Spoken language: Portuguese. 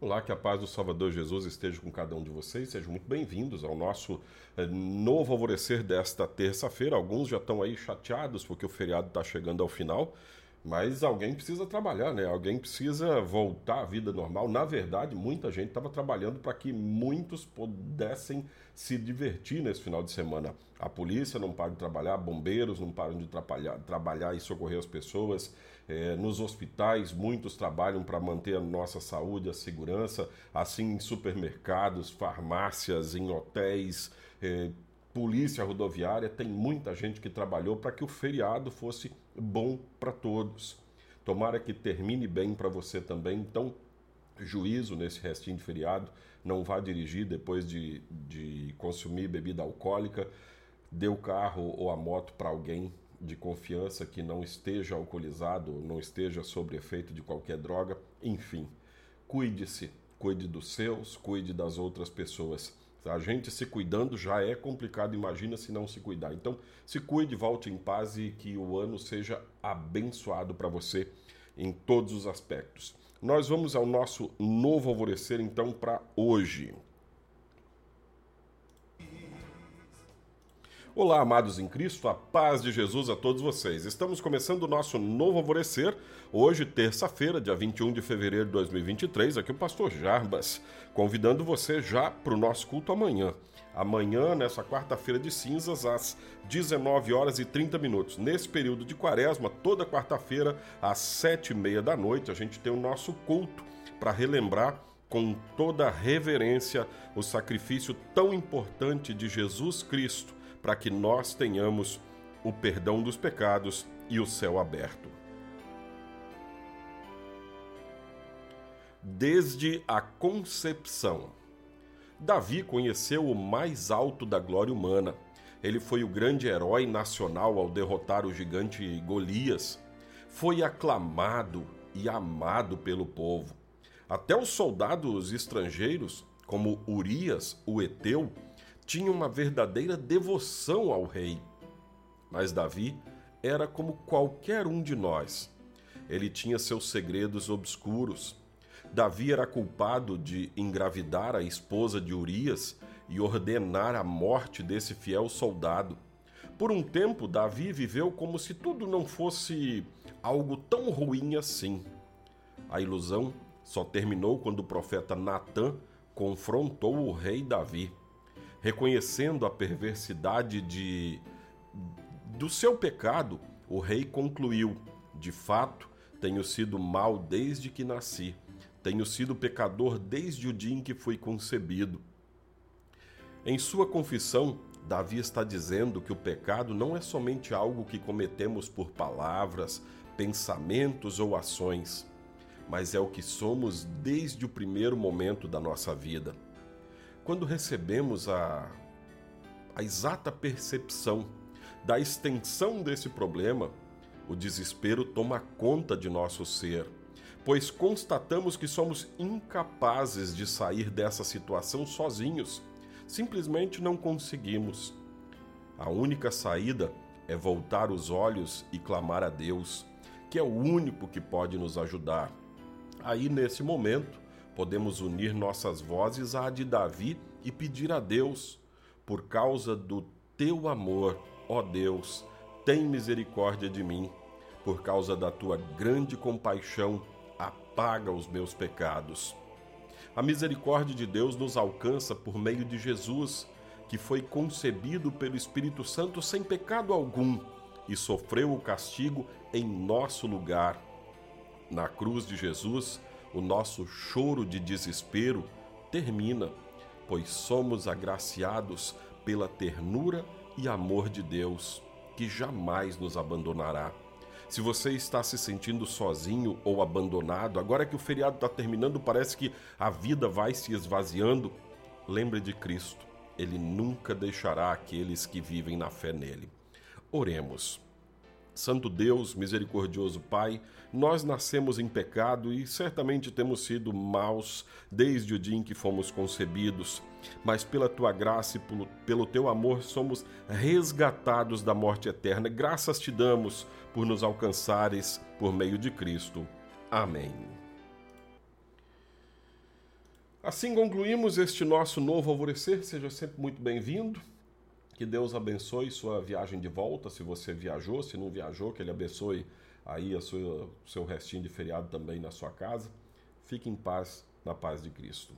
Olá, que a paz do Salvador Jesus esteja com cada um de vocês. Sejam muito bem-vindos ao nosso eh, novo alvorecer desta terça-feira. Alguns já estão aí chateados porque o feriado está chegando ao final. Mas alguém precisa trabalhar, né? Alguém precisa voltar à vida normal. Na verdade, muita gente estava trabalhando para que muitos pudessem se divertir nesse final de semana. A polícia não para de trabalhar, bombeiros não param de trabalhar, e socorrer as pessoas. É, nos hospitais, muitos trabalham para manter a nossa saúde, a segurança, assim em supermercados, farmácias, em hotéis. É, Polícia Rodoviária, tem muita gente que trabalhou para que o feriado fosse bom para todos. Tomara que termine bem para você também. Então, juízo nesse restinho de feriado. Não vá dirigir depois de, de consumir bebida alcoólica. Dê o carro ou a moto para alguém de confiança que não esteja alcoolizado, não esteja sob efeito de qualquer droga. Enfim, cuide-se, cuide dos seus, cuide das outras pessoas. A gente se cuidando já é complicado, imagina se não se cuidar. Então, se cuide, volte em paz e que o ano seja abençoado para você em todos os aspectos. Nós vamos ao nosso novo alvorecer então para hoje. Olá, amados em Cristo, a paz de Jesus a todos vocês. Estamos começando o nosso novo alvorecer, hoje, terça-feira, dia 21 de fevereiro de 2023. Aqui o pastor Jarbas, convidando você já para o nosso culto amanhã. Amanhã, nessa quarta-feira de cinzas, às 19 horas e 30 minutos. Nesse período de quaresma, toda quarta-feira, às 7 e meia da noite, a gente tem o nosso culto para relembrar com toda reverência o sacrifício tão importante de Jesus Cristo para que nós tenhamos o perdão dos pecados e o céu aberto. Desde a concepção, Davi conheceu o mais alto da glória humana. Ele foi o grande herói nacional ao derrotar o gigante Golias. Foi aclamado e amado pelo povo. Até os soldados estrangeiros, como Urias, o Eteu, tinha uma verdadeira devoção ao rei. Mas Davi era como qualquer um de nós. Ele tinha seus segredos obscuros. Davi era culpado de engravidar a esposa de Urias e ordenar a morte desse fiel soldado. Por um tempo, Davi viveu como se tudo não fosse algo tão ruim assim. A ilusão só terminou quando o profeta Natã confrontou o rei Davi reconhecendo a perversidade de do seu pecado, o rei concluiu: De fato, tenho sido mal desde que nasci. Tenho sido pecador desde o dia em que fui concebido. Em sua confissão, Davi está dizendo que o pecado não é somente algo que cometemos por palavras, pensamentos ou ações, mas é o que somos desde o primeiro momento da nossa vida. Quando recebemos a, a exata percepção da extensão desse problema, o desespero toma conta de nosso ser, pois constatamos que somos incapazes de sair dessa situação sozinhos. Simplesmente não conseguimos. A única saída é voltar os olhos e clamar a Deus, que é o único que pode nos ajudar. Aí, nesse momento, podemos unir nossas vozes à de Davi e pedir a Deus, por causa do teu amor, ó Deus, tem misericórdia de mim. Por causa da tua grande compaixão, apaga os meus pecados. A misericórdia de Deus nos alcança por meio de Jesus, que foi concebido pelo Espírito Santo sem pecado algum e sofreu o castigo em nosso lugar. Na cruz de Jesus, o nosso choro de desespero termina, pois somos agraciados pela ternura e amor de Deus, que jamais nos abandonará. Se você está se sentindo sozinho ou abandonado, agora que o feriado está terminando, parece que a vida vai se esvaziando, lembre de Cristo. Ele nunca deixará aqueles que vivem na fé nele. Oremos. Santo Deus, misericordioso Pai, nós nascemos em pecado e certamente temos sido maus desde o dia em que fomos concebidos, mas pela tua graça e pelo, teu amor somos resgatados da morte eterna. Graças te damos por nos alcançares por meio de Cristo. Amém. Assim concluímos este nosso novo alvorecer. Seja sempre muito bem-vindo. Que Deus abençoe sua viagem de volta, se você viajou, se não viajou, que Ele abençoe aí o seu restinho de feriado também na sua casa. Fique em paz, na paz de Cristo.